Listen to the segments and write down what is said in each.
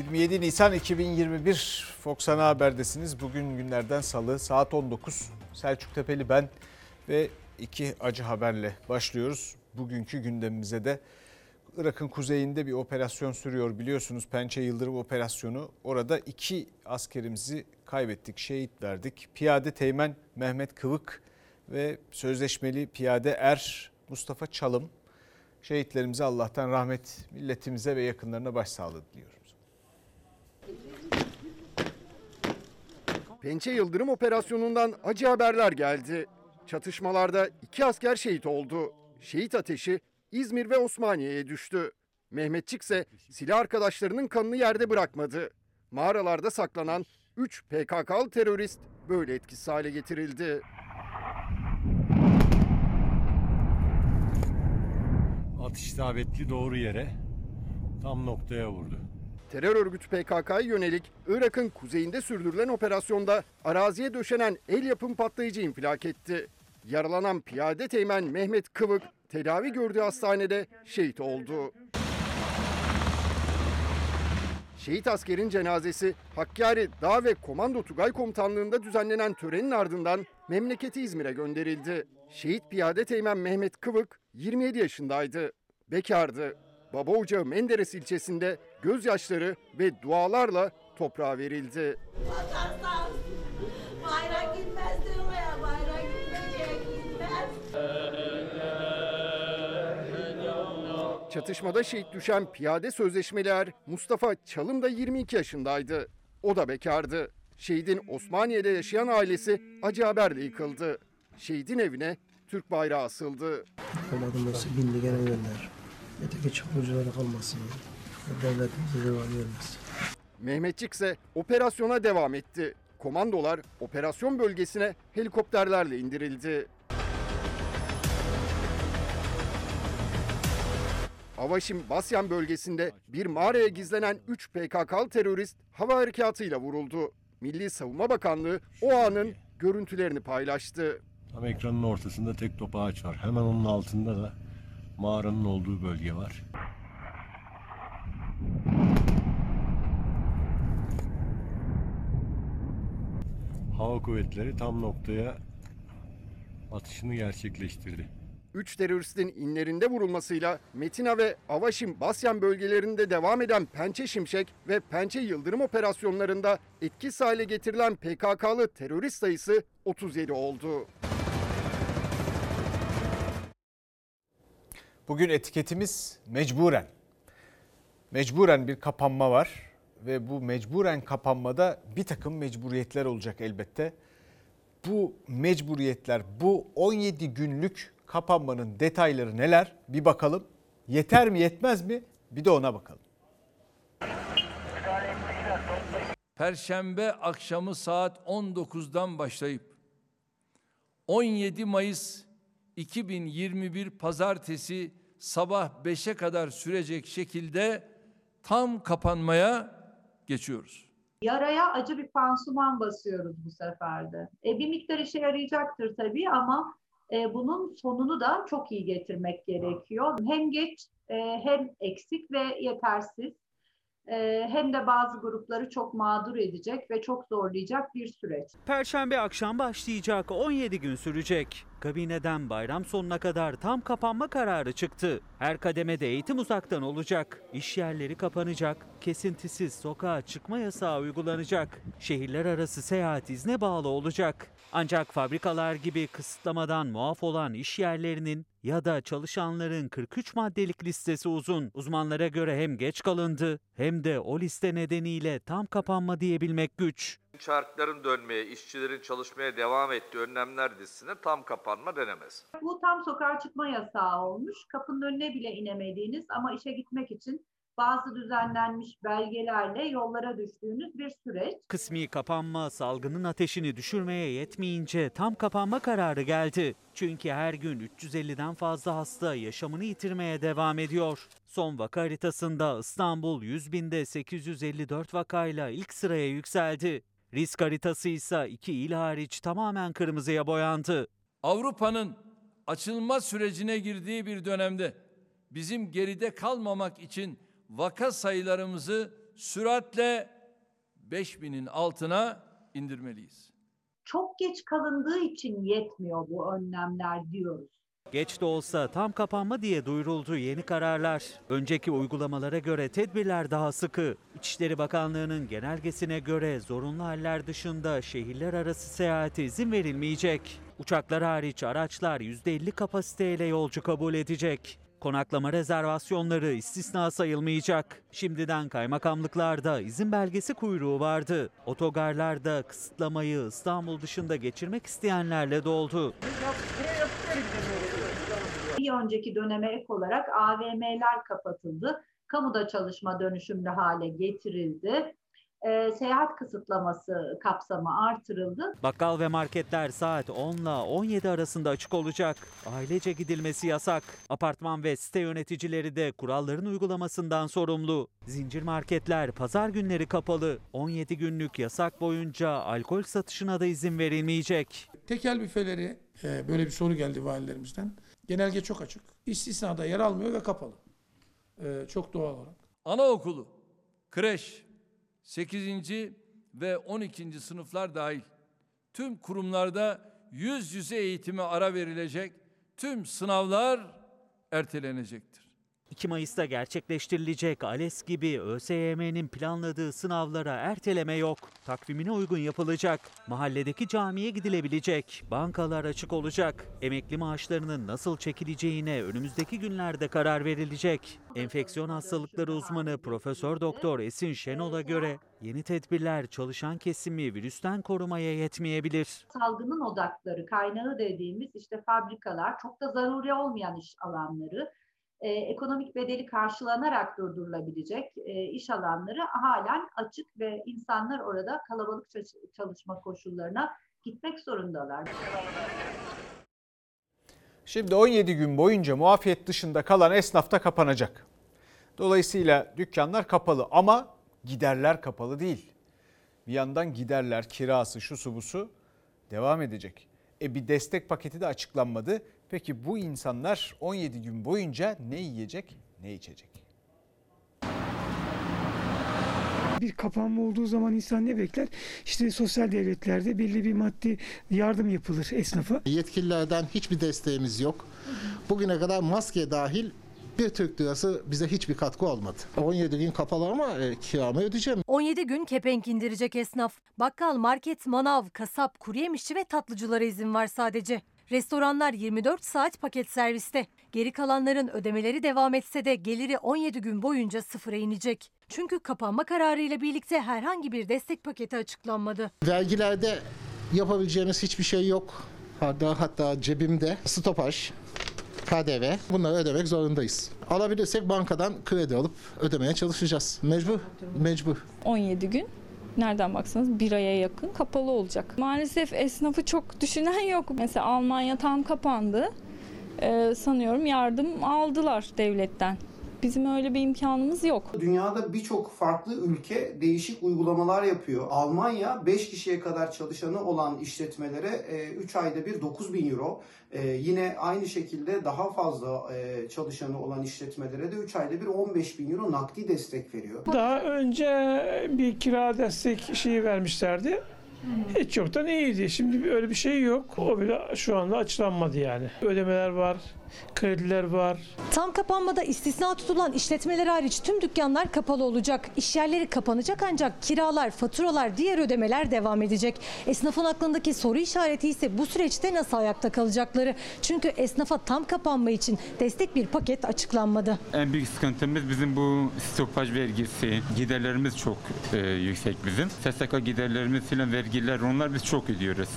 27 Nisan 2021 Fox Ana Haber'desiniz. Bugün günlerden salı saat 19. Selçuk Tepeli ben ve iki acı haberle başlıyoruz. Bugünkü gündemimize de Irak'ın kuzeyinde bir operasyon sürüyor biliyorsunuz Pençe Yıldırım operasyonu. Orada iki askerimizi kaybettik, şehit verdik. Piyade Teğmen Mehmet Kıvık ve sözleşmeli piyade er Mustafa Çalım. Şehitlerimize Allah'tan rahmet, milletimize ve yakınlarına başsağlığı diliyoruz. Pençe Yıldırım operasyonundan acı haberler geldi. Çatışmalarda iki asker şehit oldu. Şehit ateşi İzmir ve Osmaniye'ye düştü. Mehmetçik ise silah arkadaşlarının kanını yerde bırakmadı. Mağaralarda saklanan 3 PKK'lı terörist böyle etkisiz hale getirildi. Atış isabetli doğru yere tam noktaya vurdu. Terör örgütü PKK'ya yönelik Irak'ın kuzeyinde sürdürülen operasyonda araziye döşenen el yapım patlayıcı infilak etti. Yaralanan piyade teğmen Mehmet Kıvık tedavi gördüğü hastanede şehit oldu. Şehit askerin cenazesi Hakkari Dağ ve Komando Tugay Komutanlığı'nda düzenlenen törenin ardından memleketi İzmir'e gönderildi. Şehit piyade teğmen Mehmet Kıvık 27 yaşındaydı. Bekardı. Baba Ocağı Menderes ilçesinde gözyaşları ve dualarla toprağa verildi. Bakarsan bayrak gitmez diyor ya bayrak gitmeyecek gitmez. Çatışmada şehit düşen piyade sözleşmeliler Mustafa Çalım da 22 yaşındaydı. O da bekardı. Şehidin Osmaniye'de yaşayan ailesi acı haberle yıkıldı. Şehidin evine Türk bayrağı asıldı. Olmadı nasıl bindi gene gönder. Öteki çapulculara kalmasın. ya. Devletimize devam vermesin. Mehmetçik ise operasyona devam etti. Komandolar operasyon bölgesine helikopterlerle indirildi. Avaşim Basyan bölgesinde bir mağaraya gizlenen 3 PKK'lı terörist hava harekatıyla vuruldu. Milli Savunma Bakanlığı o anın görüntülerini paylaştı. Tam ekranın ortasında tek top ağaç var. Hemen onun altında da mağaranın olduğu bölge var. Hava kuvvetleri tam noktaya atışını gerçekleştirdi. 3 teröristin inlerinde vurulmasıyla Metina ve Avaşim Basyan bölgelerinde devam eden Pençe Şimşek ve Pençe Yıldırım operasyonlarında etkisiz hale getirilen PKK'lı terörist sayısı 37 oldu. Bugün etiketimiz mecburen. Mecburen bir kapanma var ve bu mecburen kapanmada bir takım mecburiyetler olacak elbette. Bu mecburiyetler, bu 17 günlük kapanmanın detayları neler? Bir bakalım. Yeter mi, yetmez mi? Bir de ona bakalım. Perşembe akşamı saat 19'dan başlayıp 17 Mayıs 2021 pazartesi sabah 5'e kadar sürecek şekilde tam kapanmaya geçiyoruz. Yaraya acı bir pansuman basıyoruz bu sefer de. E, bir miktar işe yarayacaktır tabii ama e, bunun sonunu da çok iyi getirmek gerekiyor. Hem geç e, hem eksik ve yetersiz e, hem de bazı grupları çok mağdur edecek ve çok zorlayacak bir süreç. Perşembe akşam başlayacak 17 gün sürecek. Kabineden bayram sonuna kadar tam kapanma kararı çıktı. Her kademede eğitim uzaktan olacak. İş yerleri kapanacak. Kesintisiz sokağa çıkma yasağı uygulanacak. Şehirler arası seyahat izne bağlı olacak. Ancak fabrikalar gibi kısıtlamadan muaf olan iş yerlerinin ya da çalışanların 43 maddelik listesi uzun. Uzmanlara göre hem geç kalındı hem de o liste nedeniyle tam kapanma diyebilmek güç. Çarkların dönmeye, işçilerin çalışmaya devam ettiği önlemler dizisine tam kapanma denemez. Bu tam sokağa çıkma yasağı olmuş. Kapının önüne bile inemediğiniz ama işe gitmek için bazı düzenlenmiş belgelerle yollara düştüğünüz bir süreç. Kısmi kapanma salgının ateşini düşürmeye yetmeyince tam kapanma kararı geldi. Çünkü her gün 350'den fazla hasta yaşamını yitirmeye devam ediyor. Son vaka haritasında İstanbul 100 binde 854 vakayla ilk sıraya yükseldi. Risk haritası ise iki il hariç tamamen kırmızıya boyandı. Avrupa'nın açılma sürecine girdiği bir dönemde bizim geride kalmamak için vaka sayılarımızı süratle 5000'in altına indirmeliyiz. Çok geç kalındığı için yetmiyor bu önlemler diyoruz. Geç de olsa tam kapanma diye duyuruldu yeni kararlar. Önceki uygulamalara göre tedbirler daha sıkı. İçişleri Bakanlığı'nın genelgesine göre zorunlu haller dışında şehirler arası seyahate izin verilmeyecek. Uçaklar hariç araçlar %50 kapasiteyle yolcu kabul edecek. Konaklama rezervasyonları istisna sayılmayacak. Şimdiden kaymakamlıklarda izin belgesi kuyruğu vardı. Otogarlarda kısıtlamayı İstanbul dışında geçirmek isteyenlerle doldu. Bir önceki döneme ek olarak AVM'ler kapatıldı. Kamuda çalışma dönüşümlü hale getirildi. Ee, seyahat kısıtlaması kapsamı artırıldı. Bakkal ve marketler saat 10 ile 17 arasında açık olacak. Ailece gidilmesi yasak. Apartman ve site yöneticileri de kuralların uygulamasından sorumlu. Zincir marketler pazar günleri kapalı. 17 günlük yasak boyunca alkol satışına da izin verilmeyecek. Tekel büfeleri e, böyle bir soru geldi valilerimizden. Genelge çok açık. İstisnada yer almıyor ve kapalı. E, çok doğal olarak. Anaokulu, kreş, 8. ve 12. sınıflar dahil tüm kurumlarda yüz yüze eğitime ara verilecek, tüm sınavlar ertelenecektir. 2 Mayıs'ta gerçekleştirilecek ALES gibi ÖSYM'nin planladığı sınavlara erteleme yok. Takvimine uygun yapılacak. Mahalledeki camiye gidilebilecek. Bankalar açık olacak. Emekli maaşlarının nasıl çekileceğine önümüzdeki günlerde karar verilecek. Enfeksiyon hastalıkları uzmanı Profesör Doktor Esin Şenol'a göre yeni tedbirler çalışan kesimi virüsten korumaya yetmeyebilir. Salgının odakları, kaynağı dediğimiz işte fabrikalar, çok da zaruri olmayan iş alanları, e, ekonomik bedeli karşılanarak durdurulabilecek e, iş alanları halen açık ve insanlar orada kalabalık çalış- çalışma koşullarına gitmek zorundalar. Şimdi 17 gün boyunca muafiyet dışında kalan esnaf da kapanacak. Dolayısıyla dükkanlar kapalı ama giderler kapalı değil. Bir yandan giderler, kirası, şu su bu su devam edecek. E bir destek paketi de açıklanmadı. Peki bu insanlar 17 gün boyunca ne yiyecek, ne içecek? Bir kapanma olduğu zaman insan ne bekler? İşte sosyal devletlerde belli bir maddi yardım yapılır esnafa. Yetkililerden hiçbir desteğimiz yok. Bugüne kadar maske dahil bir Türk lirası bize hiçbir katkı olmadı. 17 gün kapalı ama e, kiramı ödeyeceğim. 17 gün kepenk indirecek esnaf. Bakkal, market, manav, kasap, kuru yemişçi ve tatlıcılara izin var sadece. Restoranlar 24 saat paket serviste. Geri kalanların ödemeleri devam etse de geliri 17 gün boyunca sıfıra inecek. Çünkü kapanma kararıyla birlikte herhangi bir destek paketi açıklanmadı. Vergilerde yapabileceğimiz hiçbir şey yok. Hatta, hatta cebimde stopaj, KDV bunları ödemek zorundayız. Alabilirsek bankadan kredi alıp ödemeye çalışacağız. Mecbur, mecbur. 17 gün nereden baksanız bir aya yakın kapalı olacak. Maalesef esnafı çok düşünen yok. Mesela Almanya tam kapandı. Ee, sanıyorum yardım aldılar devletten. Bizim öyle bir imkanımız yok. Dünyada birçok farklı ülke değişik uygulamalar yapıyor. Almanya 5 kişiye kadar çalışanı olan işletmelere 3 ayda bir 9 bin euro. E, Yine aynı şekilde daha fazla e, çalışanı olan işletmelere de 3 ayda bir 15 bin euro nakdi destek veriyor. Daha önce bir kira destek şeyi vermişlerdi. Hiç yoktan iyiydi. Şimdi öyle bir şey yok. O bile şu anda açıklanmadı yani. Ödemeler var, krediler var. Tam kapanmada istisna tutulan işletmeler hariç tüm dükkanlar kapalı olacak. İş yerleri kapanacak ancak kiralar, faturalar, diğer ödemeler devam edecek. Esnafın aklındaki soru işareti ise bu süreçte nasıl ayakta kalacakları. Çünkü esnafa tam kapanma için destek bir paket açıklanmadı. En büyük sıkıntımız bizim bu stopaj vergisi. Giderlerimiz çok e, yüksek bizim. SSK giderlerimiz filan vergiler onlar biz çok ödüyoruz.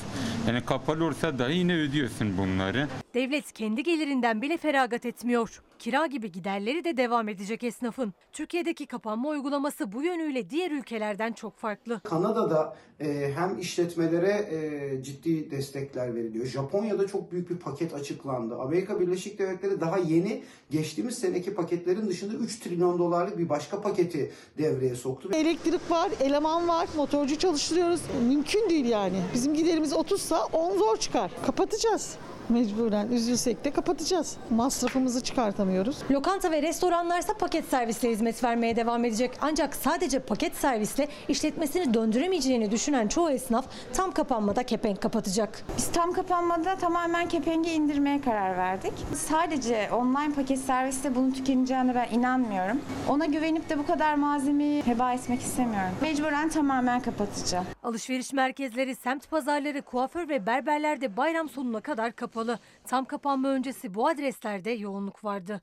Yani kapalı olsa dahi yine ödüyorsun bunları. Devlet kendi gelirinden bile feragat etmiyor. Kira gibi giderleri de devam edecek esnafın. Türkiye'deki kapanma uygulaması bu yönüyle diğer ülkelerden çok farklı. Kanada'da e, hem işletmelere e, ciddi destekler veriliyor. Japonya'da çok büyük bir paket açıklandı. Amerika Birleşik Devletleri daha yeni geçtiğimiz seneki paketlerin dışında 3 trilyon dolarlık bir başka paketi devreye soktu. Elektrik var, eleman var, motorcu çalıştırıyoruz. Mümkün değil yani. Bizim giderimiz 30'sa 10 zor çıkar. Kapatacağız. Mecburen üzülsek de kapatacağız. Masrafımızı çıkartamıyoruz. Lokanta ve restoranlarsa paket servisle hizmet vermeye devam edecek. Ancak sadece paket servisle işletmesini döndüremeyeceğini düşünen çoğu esnaf tam kapanmada kepenk kapatacak. Biz tam kapanmada tamamen kepengi indirmeye karar verdik. Sadece online paket serviste bunun tükeneceğine ben inanmıyorum. Ona güvenip de bu kadar malzemeyi heba etmek istemiyorum. Mecburen tamamen kapatacağım. Alışveriş merkezleri, semt pazarları, kuaför ve berberlerde bayram sonuna kadar kapalı. Tam kapanma öncesi bu adreslerde yoğunluk vardı.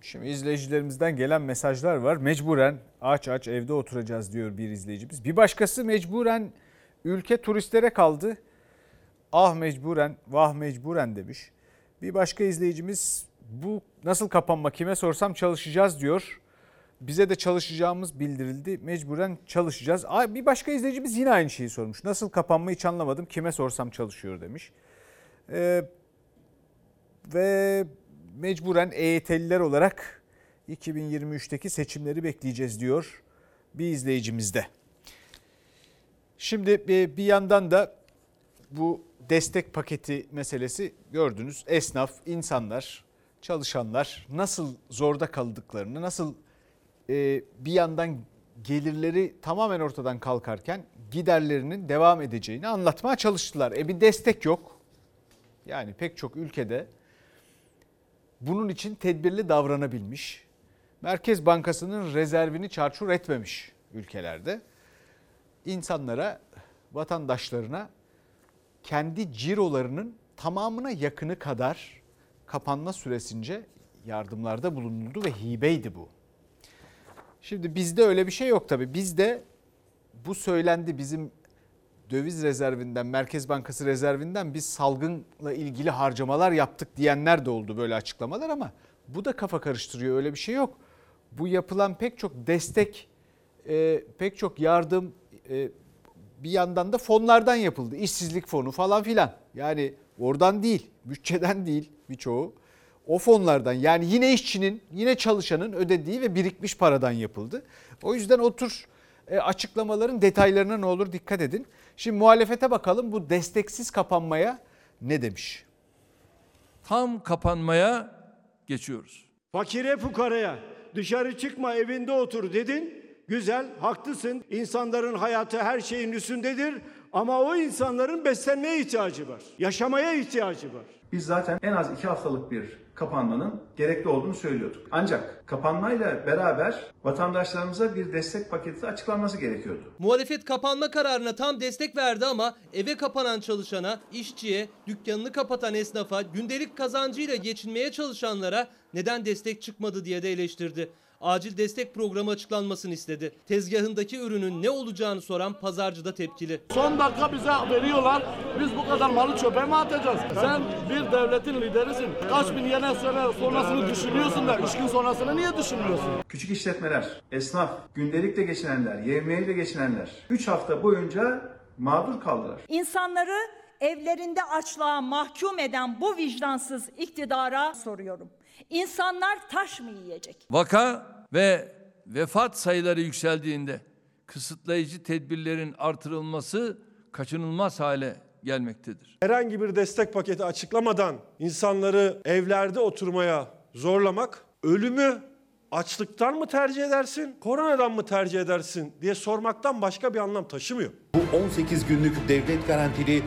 Şimdi izleyicilerimizden gelen mesajlar var. Mecburen aç aç evde oturacağız diyor bir izleyicimiz. Bir başkası mecburen ülke turistlere kaldı. Ah mecburen, vah mecburen demiş. Bir başka izleyicimiz bu nasıl kapanma kime sorsam çalışacağız diyor. Bize de çalışacağımız bildirildi. Mecburen çalışacağız. Bir başka izleyicimiz yine aynı şeyi sormuş. Nasıl kapanma hiç anlamadım. Kime sorsam çalışıyor demiş. Ee, ve mecburen EYT'liler olarak 2023'teki seçimleri bekleyeceğiz diyor bir izleyicimiz de. Şimdi bir bir yandan da bu destek paketi meselesi gördünüz. Esnaf, insanlar, çalışanlar nasıl zorda kaldıklarını, nasıl e, bir yandan gelirleri tamamen ortadan kalkarken giderlerinin devam edeceğini anlatmaya çalıştılar. E bir destek yok. Yani pek çok ülkede bunun için tedbirli davranabilmiş. Merkez Bankası'nın rezervini çarçur etmemiş ülkelerde. insanlara, vatandaşlarına kendi cirolarının tamamına yakını kadar kapanma süresince yardımlarda bulunuldu ve hibeydi bu. Şimdi bizde öyle bir şey yok tabii. Bizde bu söylendi bizim döviz rezervinden, Merkez Bankası rezervinden biz salgınla ilgili harcamalar yaptık diyenler de oldu böyle açıklamalar ama bu da kafa karıştırıyor öyle bir şey yok. Bu yapılan pek çok destek, e, pek çok yardım e, bir yandan da fonlardan yapıldı. İşsizlik fonu falan filan. Yani oradan değil, bütçeden değil birçoğu. O fonlardan yani yine işçinin, yine çalışanın ödediği ve birikmiş paradan yapıldı. O yüzden otur e, açıklamaların detaylarına ne olur dikkat edin. Şimdi muhalefete bakalım bu desteksiz kapanmaya ne demiş? Tam kapanmaya geçiyoruz. Fakire fukaraya dışarı çıkma evinde otur dedin. Güzel, haklısın. İnsanların hayatı her şeyin üstündedir. Ama o insanların beslenmeye ihtiyacı var. Yaşamaya ihtiyacı var. Biz zaten en az iki haftalık bir kapanmanın gerekli olduğunu söylüyorduk. Ancak kapanmayla beraber vatandaşlarımıza bir destek paketi açıklanması gerekiyordu. Muhalefet kapanma kararına tam destek verdi ama eve kapanan çalışana, işçiye, dükkanını kapatan esnafa, gündelik kazancıyla geçinmeye çalışanlara neden destek çıkmadı diye de eleştirdi. Acil destek programı açıklanmasını istedi. Tezgahındaki ürünün ne olacağını soran pazarcı da tepkili. Son dakika bize veriyorlar. Biz bu kadar malı çöpe mi atacağız? Sen bir devletin liderisin. Kaç bin yene sene sonrasını düşünüyorsun da üç gün sonrasını niye düşünmüyorsun? Küçük işletmeler, esnaf, gündelikle geçinenler, yemeğiyle geçinenler 3 hafta boyunca mağdur kaldılar. İnsanları evlerinde açlığa mahkum eden bu vicdansız iktidara soruyorum. İnsanlar taş mı yiyecek? Vaka ve vefat sayıları yükseldiğinde kısıtlayıcı tedbirlerin artırılması kaçınılmaz hale gelmektedir. Herhangi bir destek paketi açıklamadan insanları evlerde oturmaya zorlamak, ölümü açlıktan mı tercih edersin, koronadan mı tercih edersin diye sormaktan başka bir anlam taşımıyor. Bu 18 günlük devlet garantili 1,5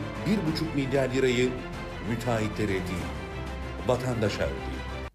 milyar lirayı müteahhitlere değil, vatandaşa ödeyecek.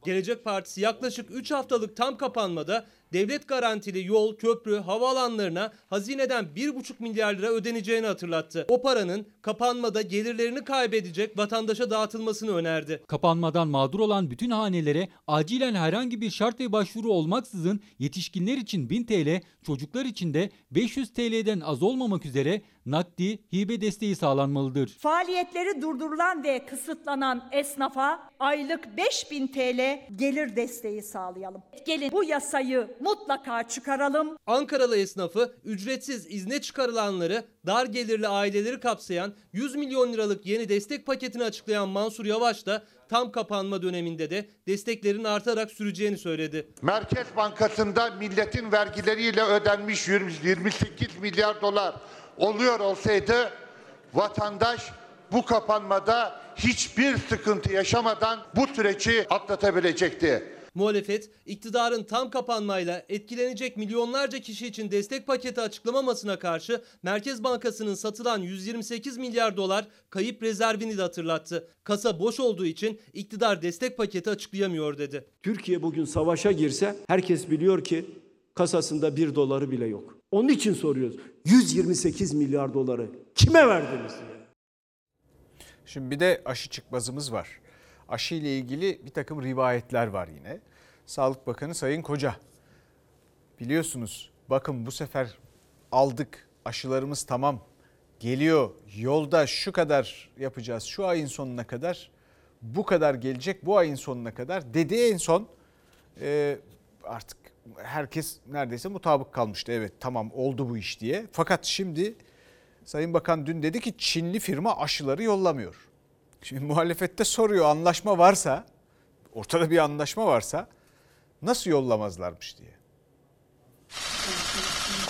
Gelecek Partisi yaklaşık 3 haftalık tam kapanmada devlet garantili yol, köprü, havaalanlarına hazineden 1,5 milyar lira ödeneceğini hatırlattı. O paranın kapanmada gelirlerini kaybedecek vatandaşa dağıtılmasını önerdi. Kapanmadan mağdur olan bütün hanelere acilen herhangi bir şart ve başvuru olmaksızın yetişkinler için 1000 TL, çocuklar için de 500 TL'den az olmamak üzere nakdi hibe desteği sağlanmalıdır. Faaliyetleri durdurulan ve kısıtlanan esnafa aylık 5000 TL gelir desteği sağlayalım. Gelin bu yasayı mutlaka çıkaralım. Ankaralı esnafı ücretsiz izne çıkarılanları, dar gelirli aileleri kapsayan 100 milyon liralık yeni destek paketini açıklayan Mansur Yavaş da tam kapanma döneminde de desteklerin artarak süreceğini söyledi. Merkez Bankası'nda milletin vergileriyle ödenmiş 28 milyar dolar oluyor olsaydı vatandaş bu kapanmada hiçbir sıkıntı yaşamadan bu süreci atlatabilecekti. Muhalefet, iktidarın tam kapanmayla etkilenecek milyonlarca kişi için destek paketi açıklamamasına karşı Merkez Bankası'nın satılan 128 milyar dolar kayıp rezervini de hatırlattı. Kasa boş olduğu için iktidar destek paketi açıklayamıyor dedi. Türkiye bugün savaşa girse herkes biliyor ki kasasında bir doları bile yok. Onun için soruyoruz. 128 milyar doları kime verdiniz? Şimdi bir de aşı çıkmazımız var. Aşı ile ilgili bir takım rivayetler var yine. Sağlık Bakanı Sayın Koca. Biliyorsunuz bakın bu sefer aldık aşılarımız tamam geliyor yolda şu kadar yapacağız şu ayın sonuna kadar bu kadar gelecek bu ayın sonuna kadar dedi en son e, artık herkes neredeyse mutabık kalmıştı evet tamam oldu bu iş diye. Fakat şimdi Sayın Bakan dün dedi ki Çinli firma aşıları yollamıyor. Şimdi muhalefette soruyor anlaşma varsa ortada bir anlaşma varsa nasıl yollamazlarmış diye.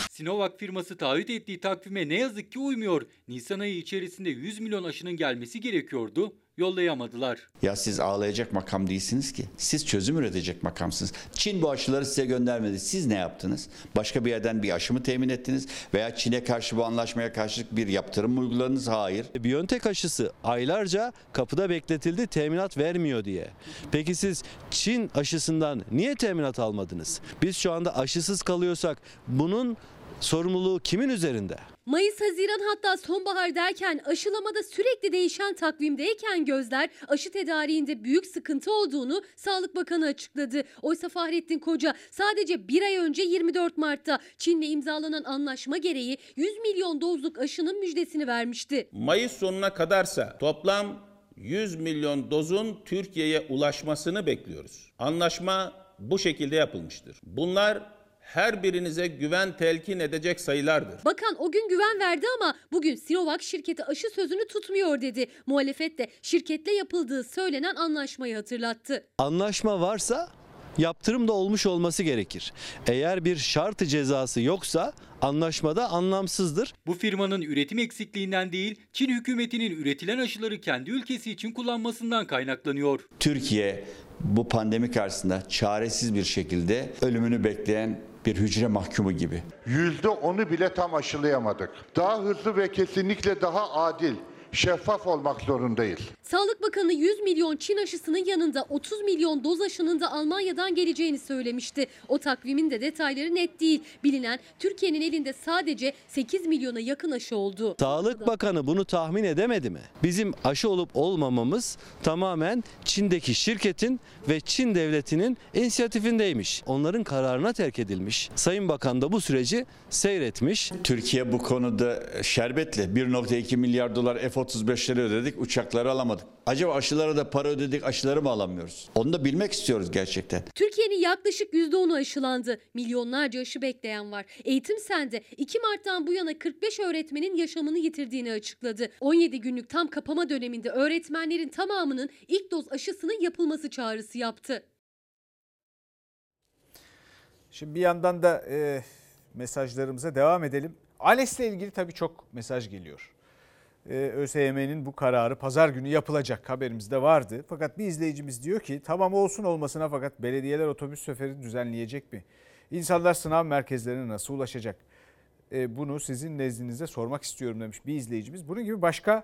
Sinovac firması taahhüt ettiği takvime ne yazık ki uymuyor. Nisan ayı içerisinde 100 milyon aşının gelmesi gerekiyordu. Yollayamadılar. Ya siz ağlayacak makam değilsiniz ki. Siz çözüm üretecek makamsınız. Çin bu aşıları size göndermedi. Siz ne yaptınız? Başka bir yerden bir aşı mı temin ettiniz? Veya Çin'e karşı bu anlaşmaya karşılık bir yaptırım mı uyguladınız? Hayır. Biontech aşısı aylarca kapıda bekletildi teminat vermiyor diye. Peki siz Çin aşısından niye teminat almadınız? Biz şu anda aşısız kalıyorsak bunun sorumluluğu kimin üzerinde? Mayıs, Haziran hatta sonbahar derken aşılamada sürekli değişen takvimdeyken gözler aşı tedariğinde büyük sıkıntı olduğunu Sağlık Bakanı açıkladı. Oysa Fahrettin Koca sadece bir ay önce 24 Mart'ta Çin'le imzalanan anlaşma gereği 100 milyon dozluk aşının müjdesini vermişti. Mayıs sonuna kadarsa toplam 100 milyon dozun Türkiye'ye ulaşmasını bekliyoruz. Anlaşma bu şekilde yapılmıştır. Bunlar her birinize güven telkin edecek sayılardır. Bakan o gün güven verdi ama bugün Sinovac şirketi aşı sözünü tutmuyor dedi. Muhalefet de şirketle yapıldığı söylenen anlaşmayı hatırlattı. Anlaşma varsa yaptırım da olmuş olması gerekir. Eğer bir şartı cezası yoksa anlaşmada anlamsızdır. Bu firmanın üretim eksikliğinden değil, Çin hükümetinin üretilen aşıları kendi ülkesi için kullanmasından kaynaklanıyor. Türkiye bu pandemi karşısında çaresiz bir şekilde ölümünü bekleyen bir hücre mahkumu gibi. Yüzde onu bile tam aşılayamadık. Daha hızlı ve kesinlikle daha adil, şeffaf olmak zorundayız. Sağlık Bakanı 100 milyon Çin aşısının yanında 30 milyon doz aşının da Almanya'dan geleceğini söylemişti. O takvimin de detayları net değil. Bilinen Türkiye'nin elinde sadece 8 milyona yakın aşı oldu. Sağlık Bakanı bunu tahmin edemedi mi? Bizim aşı olup olmamamız tamamen Çin'deki şirketin ve Çin devletinin inisiyatifindeymiş. Onların kararına terk edilmiş. Sayın Bakan da bu süreci seyretmiş. Türkiye bu konuda şerbetli 1.2 milyar dolar F-35'leri ödedik, uçakları alamadık. Acaba aşılara da para ödedik, aşıları mı alamıyoruz? Onu da bilmek istiyoruz gerçekten. Türkiye'nin yaklaşık %10'u aşılandı. Milyonlarca aşı bekleyen var. Eğitim Sen'de 2 Mart'tan bu yana 45 öğretmenin yaşamını yitirdiğini açıkladı. 17 günlük tam kapama döneminde öğretmenlerin tamamının ilk doz aşısının yapılması çağrısı yaptı. Şimdi bir yandan da e, mesajlarımıza devam edelim. ALES'le ilgili tabii çok mesaj geliyor. E, ÖSYM'nin bu kararı pazar günü yapılacak haberimizde vardı. Fakat bir izleyicimiz diyor ki tamam olsun olmasına fakat belediyeler otobüs seferi düzenleyecek mi? İnsanlar sınav merkezlerine nasıl ulaşacak? E, bunu sizin nezdinizde sormak istiyorum demiş bir izleyicimiz. Bunun gibi başka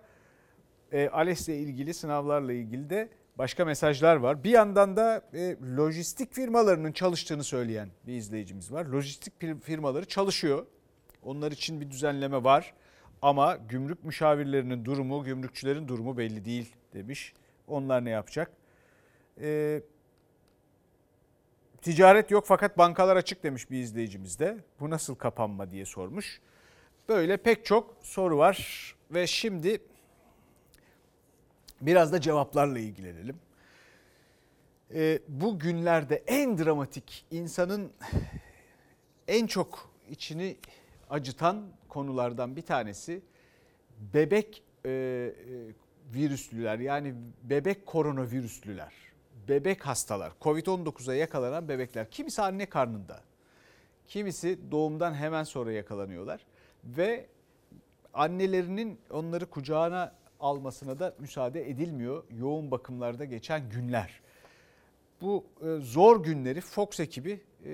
e, ALES'le ilgili sınavlarla ilgili de başka mesajlar var. Bir yandan da e, lojistik firmalarının çalıştığını söyleyen bir izleyicimiz var. Lojistik firmaları çalışıyor. Onlar için bir düzenleme var. Ama gümrük müşavirlerinin durumu, gümrükçülerin durumu belli değil demiş. Onlar ne yapacak? Ee, ticaret yok fakat bankalar açık demiş bir izleyicimiz de. Bu nasıl kapanma diye sormuş. Böyle pek çok soru var ve şimdi biraz da cevaplarla ilgilenelim. Ee, bu günlerde en dramatik insanın en çok içini acıtan konulardan bir tanesi bebek e, e, virüslüler yani bebek koronavirüslüler, bebek hastalar, Covid-19'a yakalanan bebekler. Kimisi anne karnında, kimisi doğumdan hemen sonra yakalanıyorlar ve annelerinin onları kucağına almasına da müsaade edilmiyor. Yoğun bakımlarda geçen günler. Bu e, zor günleri Fox ekibi e,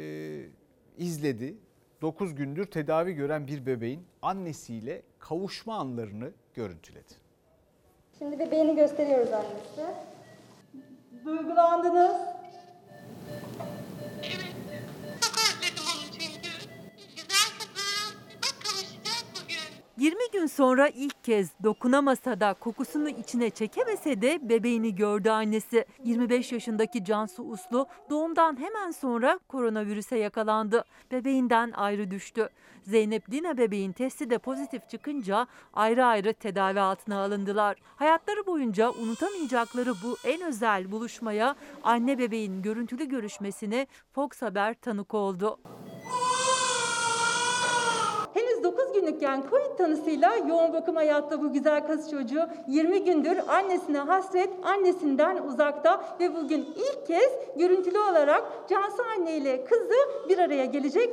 izledi. 9 gündür tedavi gören bir bebeğin annesiyle kavuşma anlarını görüntüledi. Şimdi bebeğini gösteriyoruz annesi. Duygulandınız. 20 gün sonra ilk kez dokunamasa da kokusunu içine çekemese de bebeğini gördü annesi. 25 yaşındaki Cansu Uslu doğumdan hemen sonra koronavirüse yakalandı. Bebeğinden ayrı düştü. Zeynep Lina bebeğin testi de pozitif çıkınca ayrı ayrı tedavi altına alındılar. Hayatları boyunca unutamayacakları bu en özel buluşmaya anne bebeğin görüntülü görüşmesine Fox Haber tanık oldu. Henüz 9 günlükken Covid tanısıyla yoğun bakıma yattı bu güzel kız çocuğu. 20 gündür annesine hasret, annesinden uzakta ve bugün ilk kez görüntülü olarak Cansu anne ile kızı bir araya gelecek.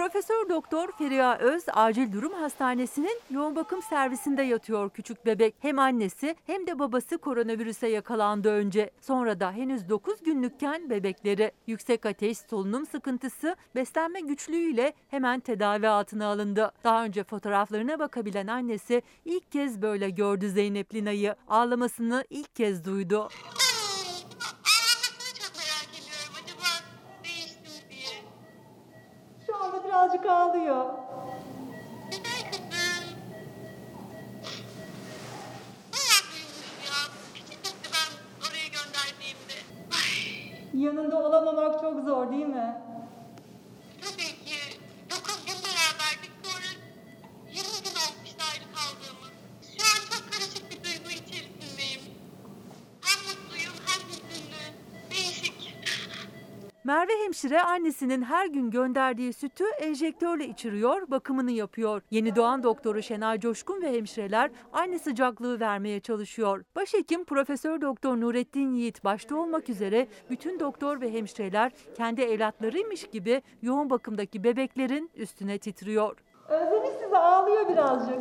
Profesör Doktor Feriha Öz Acil Durum Hastanesi'nin yoğun bakım servisinde yatıyor küçük bebek. Hem annesi hem de babası koronavirüse yakalandı önce. Sonra da henüz 9 günlükken bebekleri yüksek ateş, solunum sıkıntısı, beslenme güçlüğüyle hemen tedavi altına alındı. Daha önce fotoğraflarına bakabilen annesi ilk kez böyle gördü Zeynep Lina'yı. Ağlamasını ilk kez duydu. Birazcık ağlıyor. Yanında olamamak çok zor değil mi? Merve hemşire annesinin her gün gönderdiği sütü enjektörle içiriyor, bakımını yapıyor. Yeni doğan doktoru Şenay Coşkun ve hemşireler aynı sıcaklığı vermeye çalışıyor. Başhekim Profesör Doktor Nurettin Yiğit başta olmak üzere bütün doktor ve hemşireler kendi evlatlarıymış gibi yoğun bakımdaki bebeklerin üstüne titriyor. Özlemiş sizi ağlıyor birazcık.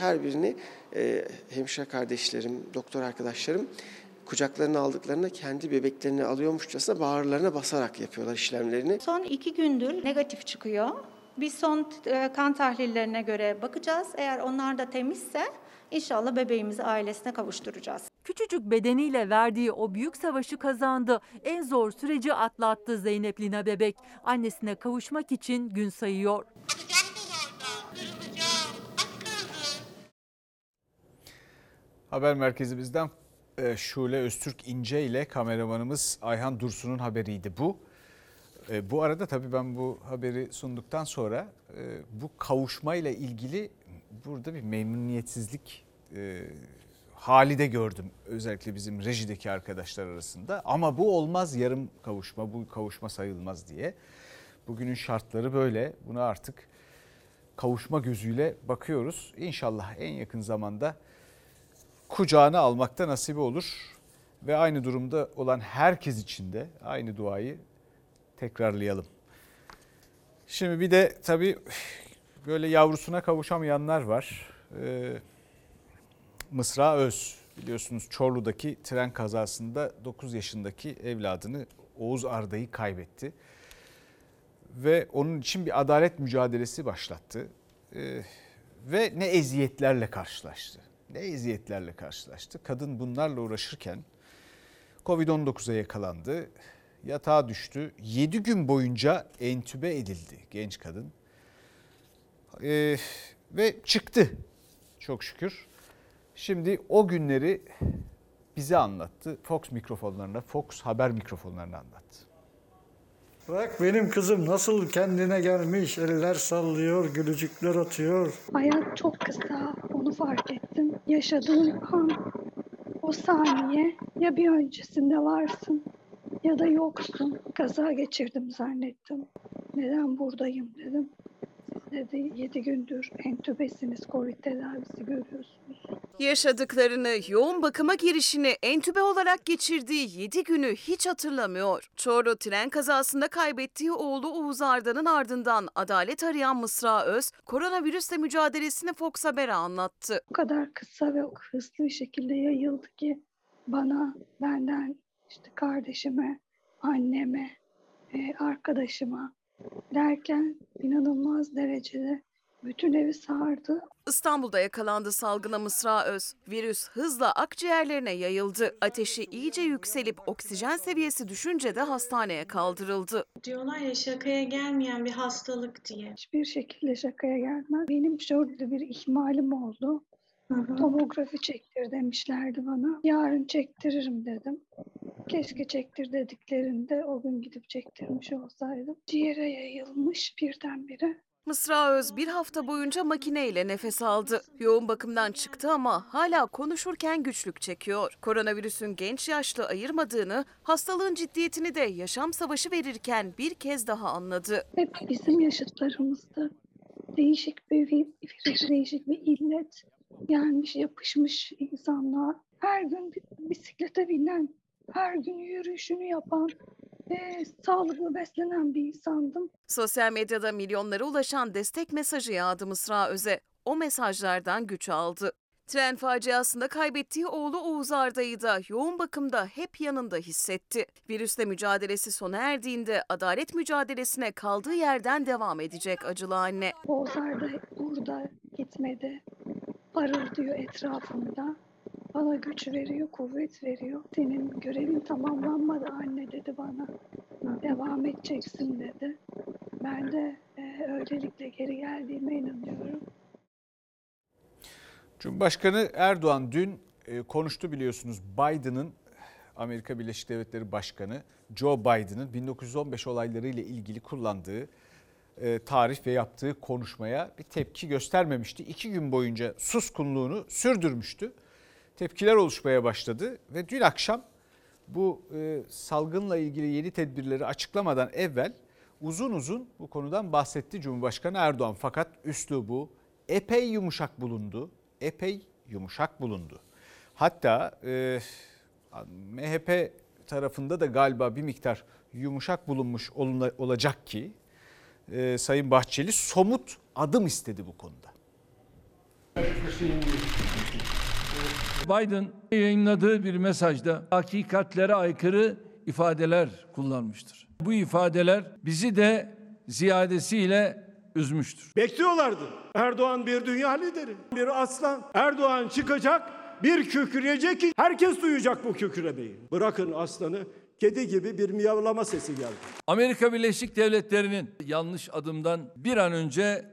Her birini e, hemşire kardeşlerim, doktor arkadaşlarım kucaklarına aldıklarında kendi bebeklerini alıyormuşçasına bağırlarına basarak yapıyorlar işlemlerini. Son iki gündür negatif çıkıyor. Bir son e, kan tahlillerine göre bakacağız. Eğer onlar da temizse inşallah bebeğimizi ailesine kavuşturacağız. Küçücük bedeniyle verdiği o büyük savaşı kazandı. En zor süreci atlattı Zeynep Lina bebek. Annesine kavuşmak için gün sayıyor. Haber merkezimizden e, Şule Öztürk İnce ile kameramanımız Ayhan Dursun'un haberiydi bu. E, Bu arada tabii ben bu haberi sunduktan sonra e, bu kavuşmayla ilgili burada bir memnuniyetsizlik hali de gördüm. Özellikle bizim rejideki arkadaşlar arasında. Ama bu olmaz yarım kavuşma, bu kavuşma sayılmaz diye. Bugünün şartları böyle. Buna artık kavuşma gözüyle bakıyoruz. İnşallah en yakın zamanda kucağına almakta nasibi olur. Ve aynı durumda olan herkes için de aynı duayı tekrarlayalım. Şimdi bir de tabii böyle yavrusuna kavuşamayanlar var. Ee, Mısra Öz biliyorsunuz Çorlu'daki tren kazasında 9 yaşındaki evladını Oğuz Arda'yı kaybetti. Ve onun için bir adalet mücadelesi başlattı. Ee, ve ne eziyetlerle karşılaştı. Ne eziyetlerle karşılaştı. Kadın bunlarla uğraşırken Covid-19'a yakalandı. Yatağa düştü. 7 gün boyunca entübe edildi genç kadın. Ee, ve çıktı çok şükür. Şimdi o günleri bize anlattı. Fox mikrofonlarına, Fox haber mikrofonlarına anlattı. Bak benim kızım nasıl kendine gelmiş, eller sallıyor, gülücükler atıyor. Hayat çok kısa, onu fark ettim. Yaşadığın an, o saniye ya bir öncesinde varsın ya da yoksun. Kaza geçirdim zannettim. Neden buradayım dedim. Dedi 7 gündür entübesiniz, Covid tedavisi görüyorsunuz. Yaşadıklarını, yoğun bakıma girişini, entübe olarak geçirdiği 7 günü hiç hatırlamıyor. Çorlu tren kazasında kaybettiği oğlu Oğuz Arda'nın ardından adalet arayan Mısra Öz, koronavirüsle mücadelesini Fox Haber'e anlattı. O kadar kısa ve hızlı bir şekilde yayıldı ki bana, benden, işte kardeşime, anneme, e, arkadaşıma derken inanılmaz derecede bütün evi sardı. İstanbul'da yakalandı salgına Mısra Öz. Virüs hızla akciğerlerine yayıldı. Ateşi iyice yükselip oksijen seviyesi düşünce de hastaneye kaldırıldı. Diyorlar ya şakaya gelmeyen bir hastalık diye. Hiçbir şekilde şakaya gelmez. Benim şöyle bir ihmalim oldu. Tomografi çektir demişlerdi bana. Yarın çektiririm dedim. Keşke çektir dediklerinde o gün gidip çektirmiş olsaydım. Ciğere yayılmış birdenbire. Mısra Öz bir hafta boyunca makineyle nefes aldı. Yoğun bakımdan çıktı ama hala konuşurken güçlük çekiyor. Koronavirüsün genç yaşlı ayırmadığını, hastalığın ciddiyetini de yaşam savaşı verirken bir kez daha anladı. Hep bizim yaşıtlarımızda değişik bir virüs, değişik bir illet gelmiş, yapışmış insanlar. Her gün bisiklete binen, her gün yürüyüşünü yapan ve sağlıklı beslenen bir insandım. Sosyal medyada milyonlara ulaşan destek mesajı yağdı Mısra Öz'e. O mesajlardan güç aldı. Tren faciasında kaybettiği oğlu Oğuz Arda'yı da yoğun bakımda hep yanında hissetti. Virüsle mücadelesi sona erdiğinde adalet mücadelesine kaldığı yerden devam edecek acılı anne. Oğuz Arda burada gitmedi. Parıldıyor etrafımda. Bana güç veriyor, kuvvet veriyor. Senin görevin tamamlanmadı anne dedi bana. Devam edeceksin dedi. Ben de e, öylelikle geri geldiğime inanıyorum. Cumhurbaşkanı Erdoğan dün e, konuştu biliyorsunuz Biden'ın Amerika Birleşik Devletleri Başkanı Joe Biden'ın 1915 olaylarıyla ilgili kullandığı e, tarih ve yaptığı konuşmaya bir tepki göstermemişti. İki gün boyunca suskunluğunu sürdürmüştü. Tepkiler oluşmaya başladı ve dün akşam bu e, salgınla ilgili yeni tedbirleri açıklamadan evvel uzun uzun bu konudan bahsetti Cumhurbaşkanı Erdoğan. Fakat üslubu epey yumuşak bulundu. Epey yumuşak bulundu. Hatta e, MHP tarafında da galiba bir miktar yumuşak bulunmuş olacak ki e, Sayın Bahçeli somut adım istedi bu konuda. Biden yayınladığı bir mesajda hakikatlere aykırı ifadeler kullanmıştır. Bu ifadeler bizi de ziyadesiyle üzmüştür. Bekliyorlardı. Erdoğan bir dünya lideri, bir aslan. Erdoğan çıkacak, bir kükreyecek ki herkes duyacak bu kükremeyi. Bırakın aslanı, kedi gibi bir miyavlama sesi geldi. Amerika Birleşik Devletleri'nin yanlış adımdan bir an önce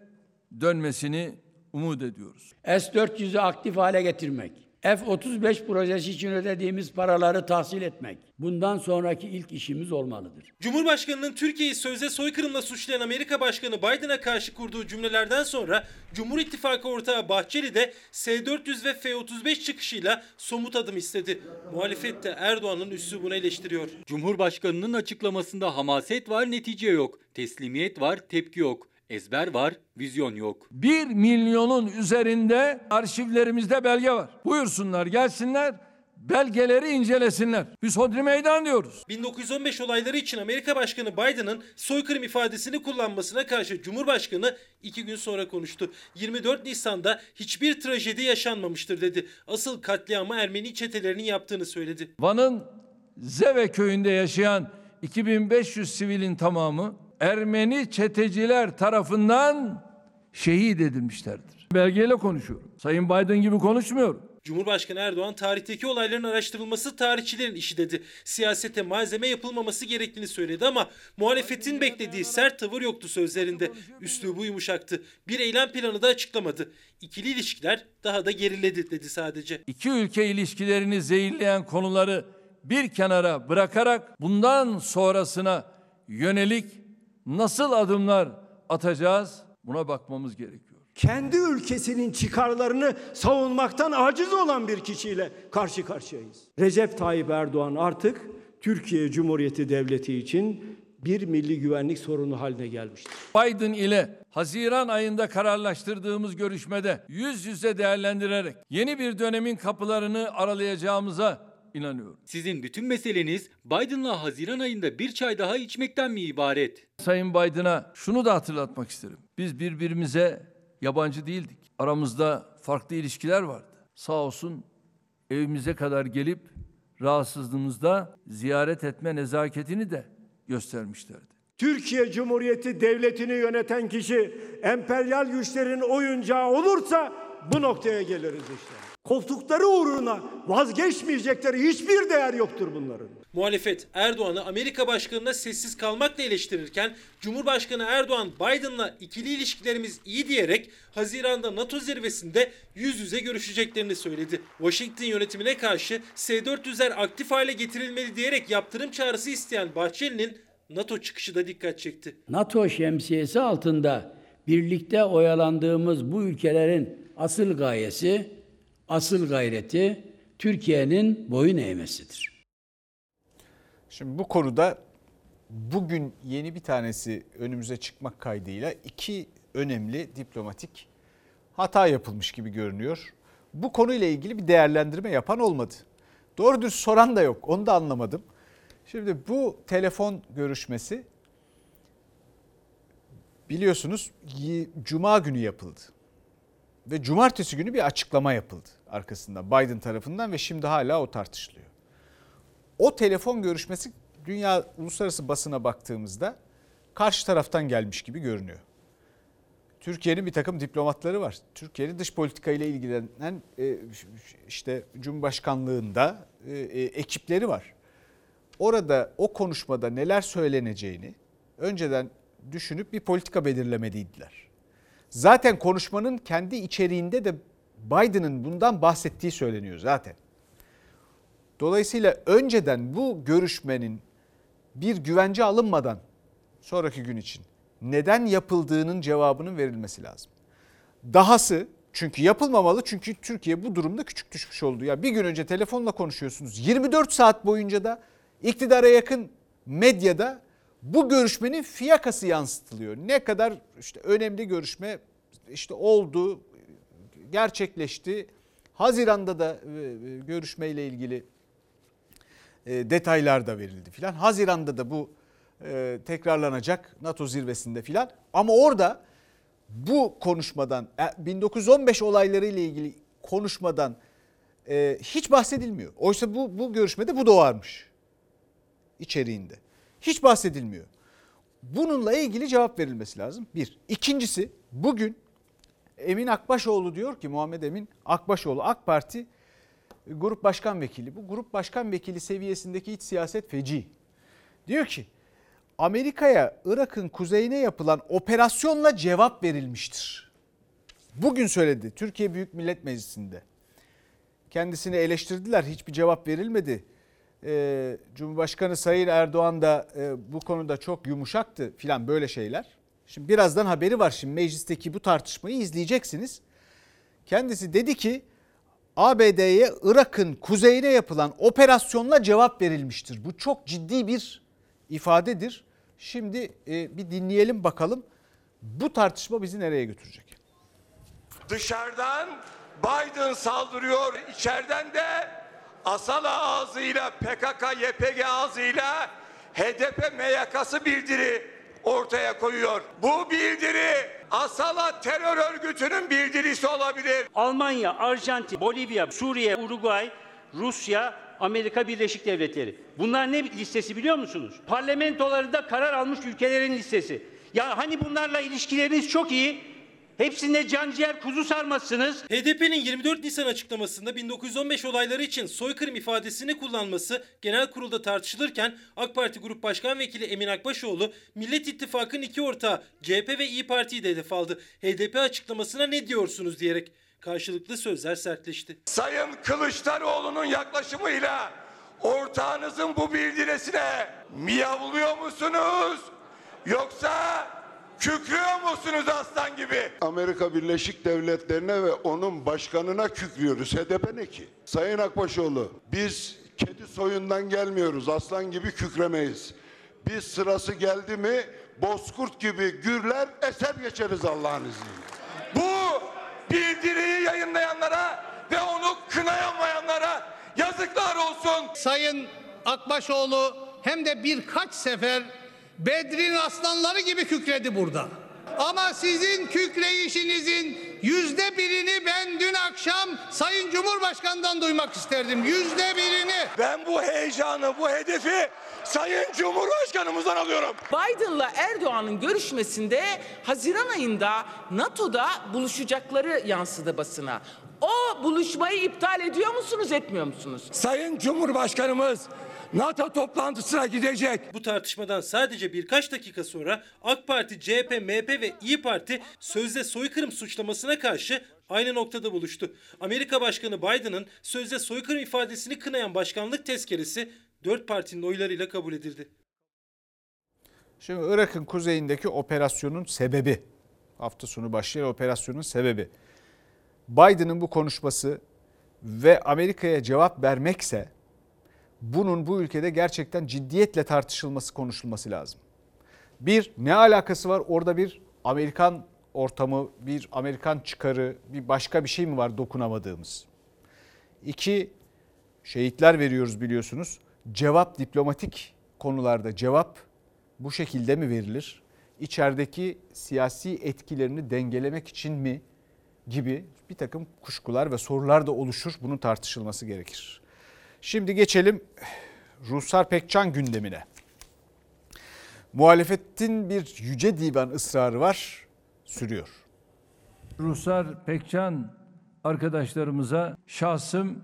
dönmesini umut ediyoruz. S-400'ü aktif hale getirmek. F-35 projesi için ödediğimiz paraları tahsil etmek. Bundan sonraki ilk işimiz olmalıdır. Cumhurbaşkanının Türkiye'yi sözde soykırımla suçlayan Amerika Başkanı Biden'a karşı kurduğu cümlelerden sonra Cumhur İttifakı ortağı Bahçeli de S-400 ve F-35 çıkışıyla somut adım istedi. Muhalefet de Erdoğan'ın üslubunu eleştiriyor. Cumhurbaşkanının açıklamasında hamaset var, netice yok. Teslimiyet var, tepki yok. Ezber var, vizyon yok. Bir milyonun üzerinde arşivlerimizde belge var. Buyursunlar gelsinler belgeleri incelesinler. Biz hodri meydan diyoruz. 1915 olayları için Amerika Başkanı Biden'ın soykırım ifadesini kullanmasına karşı Cumhurbaşkanı iki gün sonra konuştu. 24 Nisan'da hiçbir trajedi yaşanmamıştır dedi. Asıl katliamı Ermeni çetelerinin yaptığını söyledi. Van'ın Zeve köyünde yaşayan 2500 sivilin tamamı Ermeni çeteciler tarafından şehit edilmişlerdir. Belgeyle konuşuyorum. Sayın Biden gibi konuşmuyorum. Cumhurbaşkanı Erdoğan tarihteki olayların araştırılması tarihçilerin işi dedi. Siyasete malzeme yapılmaması gerektiğini söyledi ama muhalefetin beklediği sert tavır yoktu sözlerinde. Üslubu yumuşaktı. Bir eylem planı da açıklamadı. İkili ilişkiler daha da geriledi dedi sadece. İki ülke ilişkilerini zehirleyen konuları bir kenara bırakarak bundan sonrasına yönelik nasıl adımlar atacağız buna bakmamız gerekiyor. Kendi ülkesinin çıkarlarını savunmaktan aciz olan bir kişiyle karşı karşıyayız. Recep Tayyip Erdoğan artık Türkiye Cumhuriyeti Devleti için bir milli güvenlik sorunu haline gelmiştir. Biden ile Haziran ayında kararlaştırdığımız görüşmede yüz yüze değerlendirerek yeni bir dönemin kapılarını aralayacağımıza inanıyorum. Sizin bütün meseleniz Biden'la Haziran ayında bir çay daha içmekten mi ibaret? Sayın Biden'a şunu da hatırlatmak isterim. Biz birbirimize yabancı değildik. Aramızda farklı ilişkiler vardı. Sağ olsun evimize kadar gelip rahatsızlığımızda ziyaret etme nezaketini de göstermişlerdi. Türkiye Cumhuriyeti devletini yöneten kişi emperyal güçlerin oyuncağı olursa bu noktaya geliriz işte. Koltukları uğruna vazgeçmeyecekleri hiçbir değer yoktur bunların. Muhalefet Erdoğan'ı Amerika Başkanı'na sessiz kalmakla eleştirirken Cumhurbaşkanı Erdoğan Biden'la ikili ilişkilerimiz iyi diyerek Haziran'da NATO zirvesinde yüz yüze görüşeceklerini söyledi. Washington yönetimine karşı S-400'ler aktif hale getirilmeli diyerek yaptırım çağrısı isteyen Bahçeli'nin NATO çıkışı da dikkat çekti. NATO şemsiyesi altında birlikte oyalandığımız bu ülkelerin asıl gayesi, asıl gayreti Türkiye'nin boyun eğmesidir. Şimdi bu konuda bugün yeni bir tanesi önümüze çıkmak kaydıyla iki önemli diplomatik hata yapılmış gibi görünüyor. Bu konuyla ilgili bir değerlendirme yapan olmadı. Doğru dürüst soran da yok. Onu da anlamadım. Şimdi bu telefon görüşmesi biliyorsunuz cuma günü yapıldı. Ve cumartesi günü bir açıklama yapıldı arkasından Biden tarafından ve şimdi hala o tartışılıyor. O telefon görüşmesi dünya uluslararası basına baktığımızda karşı taraftan gelmiş gibi görünüyor. Türkiye'nin bir takım diplomatları var. Türkiye'nin dış politika ile ilgilenen e, işte Cumhurbaşkanlığında e, ekipleri var. Orada o konuşmada neler söyleneceğini önceden düşünüp bir politika belirlemeliydiler. Zaten konuşmanın kendi içeriğinde de Biden'ın bundan bahsettiği söyleniyor zaten. Dolayısıyla önceden bu görüşmenin bir güvence alınmadan sonraki gün için neden yapıldığının cevabının verilmesi lazım. Dahası çünkü yapılmamalı çünkü Türkiye bu durumda küçük düşmüş oldu. Ya bir gün önce telefonla konuşuyorsunuz. 24 saat boyunca da iktidara yakın medyada bu görüşmenin fiyakası yansıtılıyor. Ne kadar işte önemli görüşme işte oldu, gerçekleşti. Haziran'da da e, görüşmeyle ilgili e, detaylar da verildi filan. Haziran'da da bu e, tekrarlanacak NATO zirvesinde filan. Ama orada bu konuşmadan 1915 olayları ile ilgili konuşmadan hiç bahsedilmiyor. Oysa bu, bu görüşmede bu doğarmış içeriğinde. Hiç bahsedilmiyor. Bununla ilgili cevap verilmesi lazım. Bir. İkincisi bugün Emin Akbaşoğlu diyor ki Muhammed Emin Akbaşoğlu AK Parti grup başkan vekili. Bu grup başkan vekili seviyesindeki iç siyaset feci. Diyor ki Amerika'ya Irak'ın kuzeyine yapılan operasyonla cevap verilmiştir. Bugün söyledi Türkiye Büyük Millet Meclisi'nde. Kendisini eleştirdiler hiçbir cevap verilmedi. Ee, Cumhurbaşkanı Sayın Erdoğan da e, bu konuda çok yumuşaktı filan böyle şeyler. Şimdi birazdan haberi var şimdi meclisteki bu tartışmayı izleyeceksiniz. Kendisi dedi ki ABD'ye Irak'ın kuzeyine yapılan operasyonla cevap verilmiştir. Bu çok ciddi bir ifadedir. Şimdi e, bir dinleyelim bakalım bu tartışma bizi nereye götürecek? Dışarıdan Biden saldırıyor, içeriden de Asala ağzıyla PKK, YPG ağzıyla HDP MYK'sı bildiri ortaya koyuyor. Bu bildiri Asala terör örgütünün bildirisi olabilir. Almanya, Arjantin, Bolivya, Suriye, Uruguay, Rusya, Amerika Birleşik Devletleri. Bunlar ne listesi biliyor musunuz? Parlamentolarında karar almış ülkelerin listesi. Ya hani bunlarla ilişkileriniz çok iyi. Hepsinde can ciğer kuzu sarmazsınız. HDP'nin 24 Nisan açıklamasında 1915 olayları için soykırım ifadesini kullanması genel kurulda tartışılırken AK Parti Grup Başkan Vekili Emin Akbaşoğlu Millet İttifakı'nın iki ortağı CHP ve İyi Parti'yi de hedef aldı. HDP açıklamasına ne diyorsunuz diyerek karşılıklı sözler sertleşti. Sayın Kılıçdaroğlu'nun yaklaşımıyla ortağınızın bu bildirisine miyavlıyor musunuz? Yoksa Kükrüyor musunuz aslan gibi? Amerika Birleşik Devletleri'ne ve onun başkanına kükrüyoruz. HDP ne ki? Sayın Akbaşoğlu biz kedi soyundan gelmiyoruz. Aslan gibi kükremeyiz. Biz sırası geldi mi bozkurt gibi gürler eser geçeriz Allah'ın izniyle. Bu bildiriyi yayınlayanlara ve onu kınayamayanlara yazıklar olsun. Sayın Akbaşoğlu hem de birkaç sefer Bedrin aslanları gibi kükredi burada. Ama sizin kükreyişinizin yüzde birini ben dün akşam Sayın Cumhurbaşkanı'ndan duymak isterdim. Yüzde birini. Ben bu heyecanı, bu hedefi Sayın Cumhurbaşkanımızdan alıyorum. Biden'la Erdoğan'ın görüşmesinde Haziran ayında NATO'da buluşacakları yansıdı basına. O buluşmayı iptal ediyor musunuz, etmiyor musunuz? Sayın Cumhurbaşkanımız NATO toplantısına gidecek. Bu tartışmadan sadece birkaç dakika sonra AK Parti, CHP, MHP ve İyi Parti sözde soykırım suçlamasına karşı aynı noktada buluştu. Amerika Başkanı Biden'ın sözde soykırım ifadesini kınayan başkanlık tezkeresi dört partinin oylarıyla kabul edildi. Şimdi Irak'ın kuzeyindeki operasyonun sebebi, hafta sonu başlayan operasyonun sebebi, Biden'ın bu konuşması ve Amerika'ya cevap vermekse bunun bu ülkede gerçekten ciddiyetle tartışılması, konuşulması lazım. Bir, ne alakası var? Orada bir Amerikan ortamı, bir Amerikan çıkarı, bir başka bir şey mi var dokunamadığımız? İki, şehitler veriyoruz biliyorsunuz. Cevap diplomatik konularda cevap bu şekilde mi verilir? İçerideki siyasi etkilerini dengelemek için mi gibi bir takım kuşkular ve sorular da oluşur. Bunun tartışılması gerekir. Şimdi geçelim Ruslar Pekcan gündemine. Muhalefetin bir yüce divan ısrarı var, sürüyor. Ruslar Pekcan arkadaşlarımıza şahsım,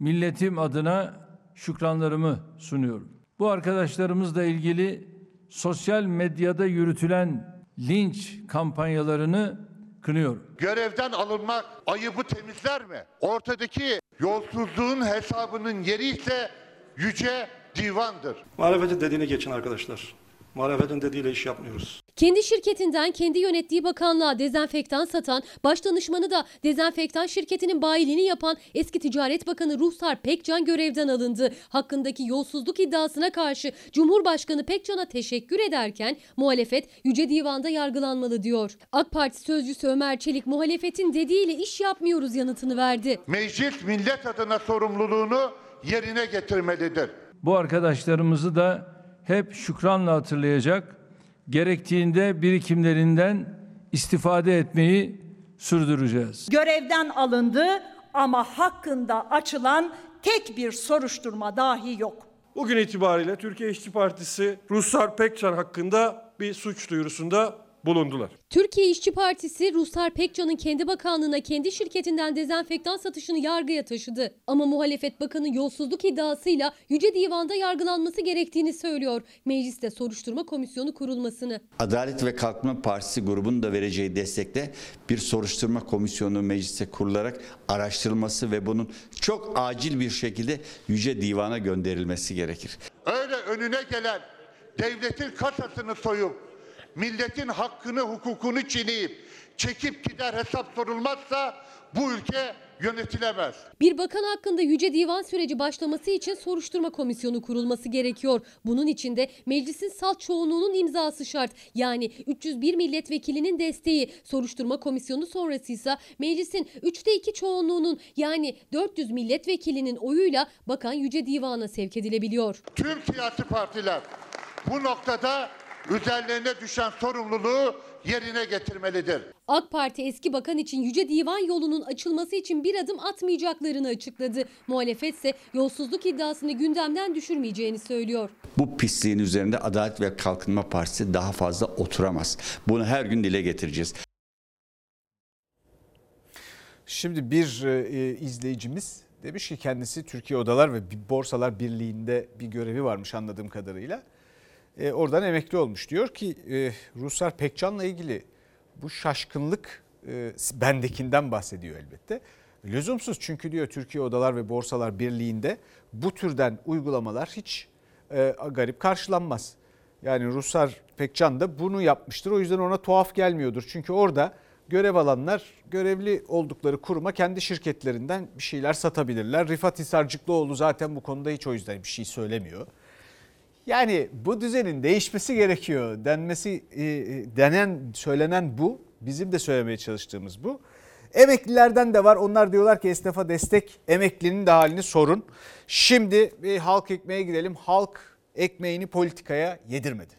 milletim adına şükranlarımı sunuyorum. Bu arkadaşlarımızla ilgili sosyal medyada yürütülen linç kampanyalarını kınıyorum. Görevden alınmak ayıbı temizler mi? Ortadaki yolsuzluğun hesabının yeri ise yüce divandır. Muhalefetin dediğine geçin arkadaşlar. Muhalefetin dediğiyle iş yapmıyoruz. Kendi şirketinden kendi yönettiği bakanlığa dezenfektan satan, baş danışmanı da dezenfektan şirketinin bayiliğini yapan eski Ticaret Bakanı Ruhsar Pekcan görevden alındı. Hakkındaki yolsuzluk iddiasına karşı Cumhurbaşkanı Pekcan'a teşekkür ederken muhalefet Yüce Divan'da yargılanmalı diyor. AK Parti sözcüsü Ömer Çelik muhalefetin dediğiyle iş yapmıyoruz yanıtını verdi. Meclis millet adına sorumluluğunu yerine getirmelidir. Bu arkadaşlarımızı da hep şükranla hatırlayacak, gerektiğinde birikimlerinden istifade etmeyi sürdüreceğiz. Görevden alındı ama hakkında açılan tek bir soruşturma dahi yok. Bugün itibariyle Türkiye İşçi Partisi Ruslar Pekcan hakkında bir suç duyurusunda bulundular. Türkiye İşçi Partisi Ruslar Pekcan'ın kendi bakanlığına kendi şirketinden dezenfektan satışını yargıya taşıdı. Ama muhalefet bakanı yolsuzluk iddiasıyla Yüce Divan'da yargılanması gerektiğini söylüyor. Mecliste soruşturma komisyonu kurulmasını. Adalet ve Kalkınma Partisi grubunun da vereceği destekle bir soruşturma komisyonu meclise kurularak araştırılması ve bunun çok acil bir şekilde Yüce Divan'a gönderilmesi gerekir. Öyle önüne gelen devletin kasasını soyup milletin hakkını hukukunu çiğneyip çekip gider hesap sorulmazsa bu ülke yönetilemez. Bir bakan hakkında Yüce Divan süreci başlaması için soruşturma komisyonu kurulması gerekiyor. Bunun için de meclisin salt çoğunluğunun imzası şart. Yani 301 milletvekilinin desteği. Soruşturma komisyonu sonrası ise meclisin 3'te 2 çoğunluğunun yani 400 milletvekilinin oyuyla bakan Yüce Divan'a sevk edilebiliyor. Tüm siyasi partiler bu noktada üzerlerine düşen sorumluluğu yerine getirmelidir. AK Parti eski bakan için Yüce Divan yolunun açılması için bir adım atmayacaklarını açıkladı. Muhalefet ise yolsuzluk iddiasını gündemden düşürmeyeceğini söylüyor. Bu pisliğin üzerinde Adalet ve Kalkınma Partisi daha fazla oturamaz. Bunu her gün dile getireceğiz. Şimdi bir e, izleyicimiz demiş ki kendisi Türkiye Odalar ve Borsalar Birliği'nde bir görevi varmış anladığım kadarıyla. E, oradan emekli olmuş. Diyor ki e, Ruslar Pekcan'la ilgili bu şaşkınlık e, bendekinden bahsediyor elbette. Lüzumsuz çünkü diyor Türkiye Odalar ve Borsalar Birliği'nde bu türden uygulamalar hiç e, garip karşılanmaz. Yani Ruslar Pekcan da bunu yapmıştır. O yüzden ona tuhaf gelmiyordur. Çünkü orada görev alanlar görevli oldukları kuruma kendi şirketlerinden bir şeyler satabilirler. Rifat Hisarcıklıoğlu zaten bu konuda hiç o yüzden bir şey söylemiyor. Yani bu düzenin değişmesi gerekiyor denmesi e, e, denen söylenen bu. Bizim de söylemeye çalıştığımız bu. Emeklilerden de var. Onlar diyorlar ki esnafa destek emeklinin de halini sorun. Şimdi bir halk ekmeğe gidelim. Halk ekmeğini politikaya yedirmedi.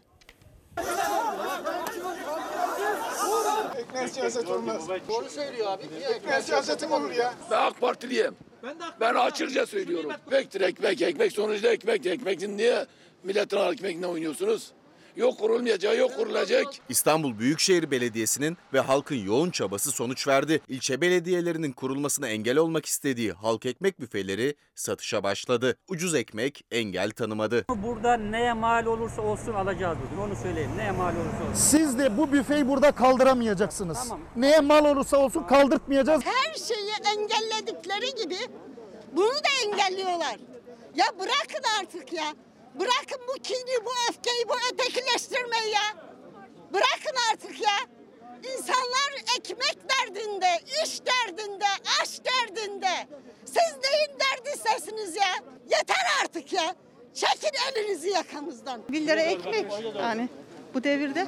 Ekmeğe siyaset olmaz. Doğru söylüyor abi. Ekmeğe siyasetim olur ya? Ben AK Partiliyim. Ben açıkça söylüyorum. Ekmektir ekmek, ekmek sonuçta ekmek. Ekmekin niye milletin ekmeğinden oynuyorsunuz? Yok kurulmayacağı yok kurulacak. İstanbul Büyükşehir Belediyesi'nin ve halkın yoğun çabası sonuç verdi. İlçe belediyelerinin kurulmasına engel olmak istediği halk ekmek büfeleri satışa başladı. Ucuz ekmek engel tanımadı. Burada neye mal olursa olsun alacağız bugün onu söyleyeyim. Neye mal olursa olsun. Siz de bu büfeyi burada kaldıramayacaksınız. Neye mal olursa olsun kaldırtmayacağız. Her şeyi engelledikleri gibi bunu da engelliyorlar. Ya bırakın artık ya. Bırakın bu kini, bu öfkeyi, bu ötekileştirmeyi ya. Bırakın artık ya. İnsanlar ekmek derdinde, iş derdinde, aş derdinde. Siz neyin derdisesiniz ya? Yeter artık ya. Çekin elinizi yakamızdan. 1 lira ekmek yani bu devirde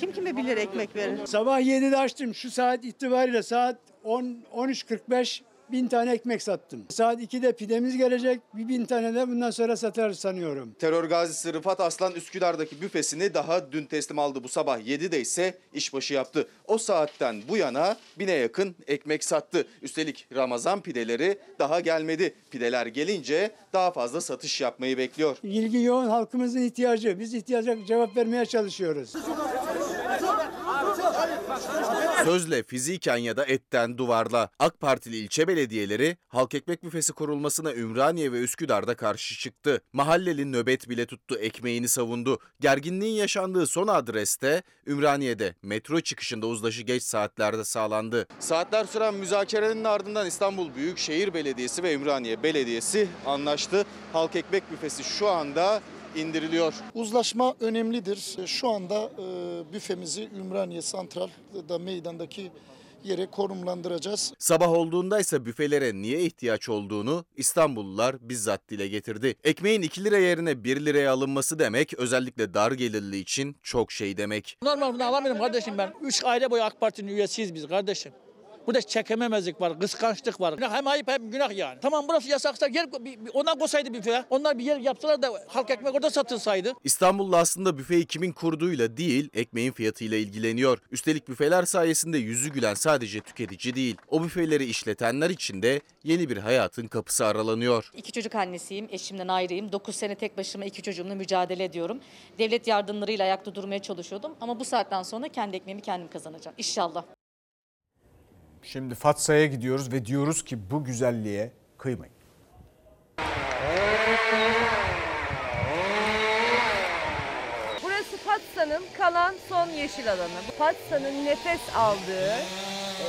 kim kime 1 lira ekmek verir? Sabah 7'de açtım. Şu saat itibariyle saat 10 13.45 bin tane ekmek sattım. Saat 2'de pidemiz gelecek. Bir bin tane de bundan sonra satar sanıyorum. Terör gazisi Rıfat Aslan Üsküdar'daki büfesini daha dün teslim aldı. Bu sabah 7'de ise işbaşı yaptı. O saatten bu yana bine yakın ekmek sattı. Üstelik Ramazan pideleri daha gelmedi. Pideler gelince daha fazla satış yapmayı bekliyor. İlgi yoğun halkımızın ihtiyacı. Biz ihtiyaca cevap vermeye çalışıyoruz. Sözle fiziken ya da etten duvarla AK Partili ilçe belediyeleri halk ekmek büfesi kurulmasına Ümraniye ve Üsküdar'da karşı çıktı. Mahalleli nöbet bile tuttu ekmeğini savundu. Gerginliğin yaşandığı son adreste Ümraniye'de metro çıkışında uzlaşı geç saatlerde sağlandı. Saatler süren müzakerenin ardından İstanbul Büyükşehir Belediyesi ve Ümraniye Belediyesi anlaştı. Halk ekmek büfesi şu anda indiriliyor. Uzlaşma önemlidir. Şu anda e, büfemizi Ümraniye Santral da meydandaki yere konumlandıracağız. Sabah olduğunda ise büfelere niye ihtiyaç olduğunu İstanbullular bizzat dile getirdi. Ekmeğin 2 lira yerine 1 liraya alınması demek özellikle dar gelirli için çok şey demek. Normal bunu alamıyorum kardeşim ben. Üç aile boyu AK Parti'nin üyesiyiz biz kardeşim. Burada çekememezlik var, kıskançlık var. Hem ayıp hem günah yani. Tamam burası yasaksa yer bir, bir, ona koysaydı büfe. Onlar bir yer yapsalar da halk ekmek orada satılsaydı. İstanbullu aslında büfeyi kimin kurduğuyla değil ekmeğin fiyatıyla ilgileniyor. Üstelik büfeler sayesinde yüzü gülen sadece tüketici değil. O büfeleri işletenler için de yeni bir hayatın kapısı aralanıyor. İki çocuk annesiyim, eşimden ayrıyım. 9 sene tek başıma iki çocuğumla mücadele ediyorum. Devlet yardımlarıyla ayakta durmaya çalışıyordum. Ama bu saatten sonra kendi ekmeğimi kendim kazanacağım. İnşallah. Şimdi Fatsa'ya gidiyoruz ve diyoruz ki bu güzelliğe kıymayın. Burası Fatsa'nın kalan son yeşil alanı. Fatsa'nın nefes aldığı e,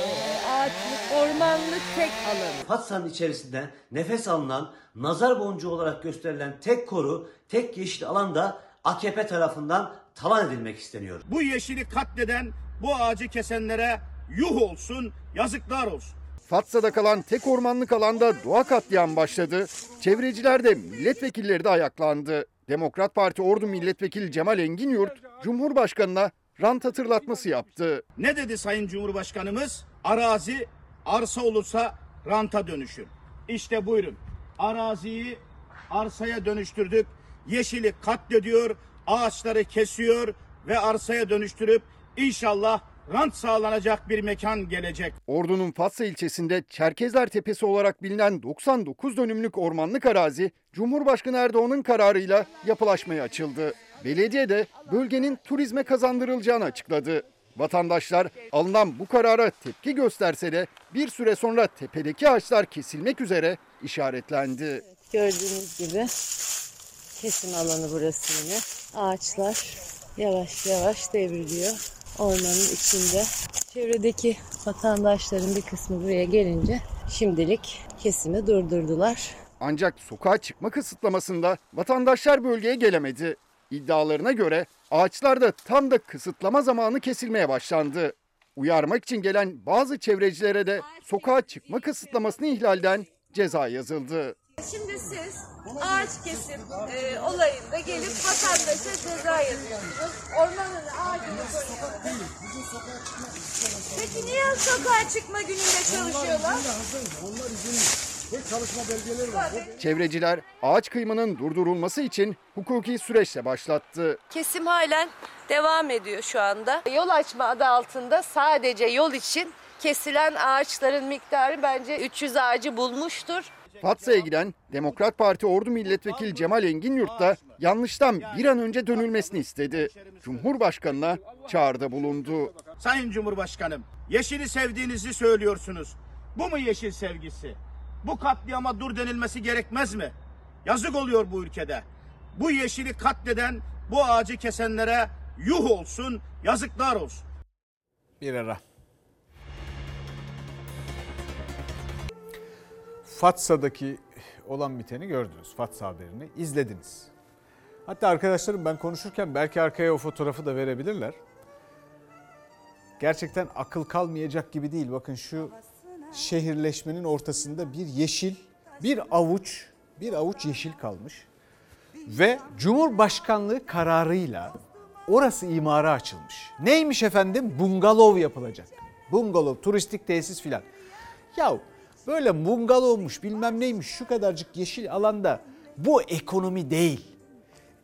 ağaçlık, ormanlık tek alanı. Fatsa'nın içerisinde nefes alınan, nazar boncuğu olarak gösterilen tek koru, tek yeşil alanda AKP tarafından talan edilmek isteniyor. Bu yeşili katleden, bu ağacı kesenlere yuh olsun, yazıklar olsun. Fatsa'da kalan tek ormanlık alanda doğa katliam başladı. Çevreciler de milletvekilleri de ayaklandı. Demokrat Parti Ordu Milletvekili Cemal Enginyurt, Cumhurbaşkanı'na rant hatırlatması yaptı. Ne dedi Sayın Cumhurbaşkanımız? Arazi arsa olursa ranta dönüşür. İşte buyurun. Araziyi arsaya dönüştürdük. Yeşili katlediyor, ağaçları kesiyor ve arsaya dönüştürüp inşallah rant sağlanacak bir mekan gelecek. Ordu'nun Fatsa ilçesinde Çerkezler Tepesi olarak bilinen 99 dönümlük ormanlık arazi Cumhurbaşkanı Erdoğan'ın kararıyla yapılaşmaya açıldı. Belediye de bölgenin turizme kazandırılacağını açıkladı. Vatandaşlar alınan bu karara tepki gösterse de bir süre sonra tepedeki ağaçlar kesilmek üzere işaretlendi. Gördüğünüz gibi kesim alanı burası yine. Ağaçlar yavaş yavaş devriliyor ormanın içinde. Çevredeki vatandaşların bir kısmı buraya gelince şimdilik kesimi durdurdular. Ancak sokağa çıkma kısıtlamasında vatandaşlar bölgeye gelemedi. İddialarına göre ağaçlarda tam da kısıtlama zamanı kesilmeye başlandı. Uyarmak için gelen bazı çevrecilere de sokağa çıkma kısıtlamasını ihlalden ceza yazıldı. Şimdi siz ağaç kesim e, olayında gelip vatandaşa ceza yazıyorsunuz. Ormanın ağacını koruyorsunuz. Peki niye sokağa çıkma gününde çalışıyorlar? Onlar izinli. Ve çalışma belgeleri var. Çevreciler ağaç kıyımının durdurulması için hukuki süreçle başlattı. Kesim halen devam ediyor şu anda. Yol açma adı altında sadece yol için kesilen ağaçların miktarı bence 300 ağacı bulmuştur. Fatsa'ya giden Demokrat Parti Ordu Milletvekili Cemal Enginyurt da yanlıştan bir an önce dönülmesini istedi. Cumhurbaşkanına çağrıda bulundu. Sayın Cumhurbaşkanım, yeşili sevdiğinizi söylüyorsunuz. Bu mu yeşil sevgisi? Bu katliama dur denilmesi gerekmez mi? Yazık oluyor bu ülkede. Bu yeşili katleden, bu ağacı kesenlere yuh olsun, yazıklar olsun. Bir ara. Fatsa'daki olan biteni gördünüz. Fatsa haberini izlediniz. Hatta arkadaşlarım ben konuşurken belki arkaya o fotoğrafı da verebilirler. Gerçekten akıl kalmayacak gibi değil. Bakın şu şehirleşmenin ortasında bir yeşil, bir avuç, bir avuç yeşil kalmış. Ve Cumhurbaşkanlığı kararıyla orası imara açılmış. Neymiş efendim? Bungalov yapılacak. Bungalov, turistik tesis filan. Ya böyle bungalovmuş bilmem neymiş şu kadarcık yeşil alanda bu ekonomi değil.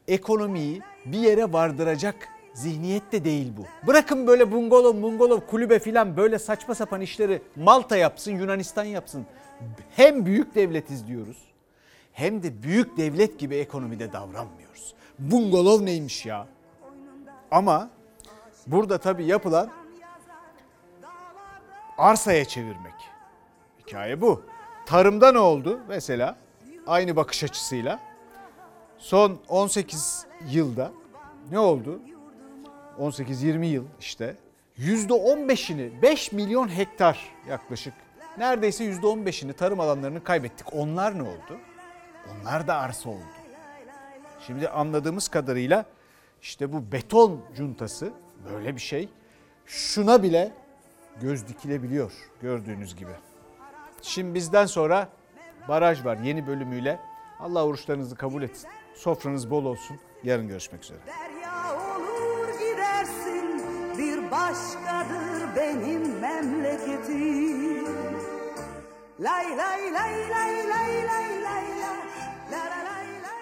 Ekonomiyi bir yere vardıracak zihniyet de değil bu. Bırakın böyle bungalov, bungalov, kulübe filan böyle saçma sapan işleri Malta yapsın, Yunanistan yapsın. Hem büyük devletiz diyoruz hem de büyük devlet gibi ekonomide davranmıyoruz. Bungalov neymiş ya? Ama burada tabii yapılan arsaya çevirmek. Hikaye bu. Tarımda ne oldu mesela? Aynı bakış açısıyla. Son 18 yılda ne oldu? 18-20 yıl işte. %15'ini 5 milyon hektar yaklaşık neredeyse %15'ini tarım alanlarını kaybettik. Onlar ne oldu? Onlar da arsa oldu. Şimdi anladığımız kadarıyla işte bu beton cuntası böyle bir şey. Şuna bile göz dikilebiliyor gördüğünüz gibi. Şimdi bizden sonra baraj var yeni bölümüyle. Allah oruçlarınızı kabul etsin. Sofranız bol olsun. Yarın görüşmek üzere. olur gidersin bir başkadır benim memleketim. Lay lay lay lay lay lay lay lay la la la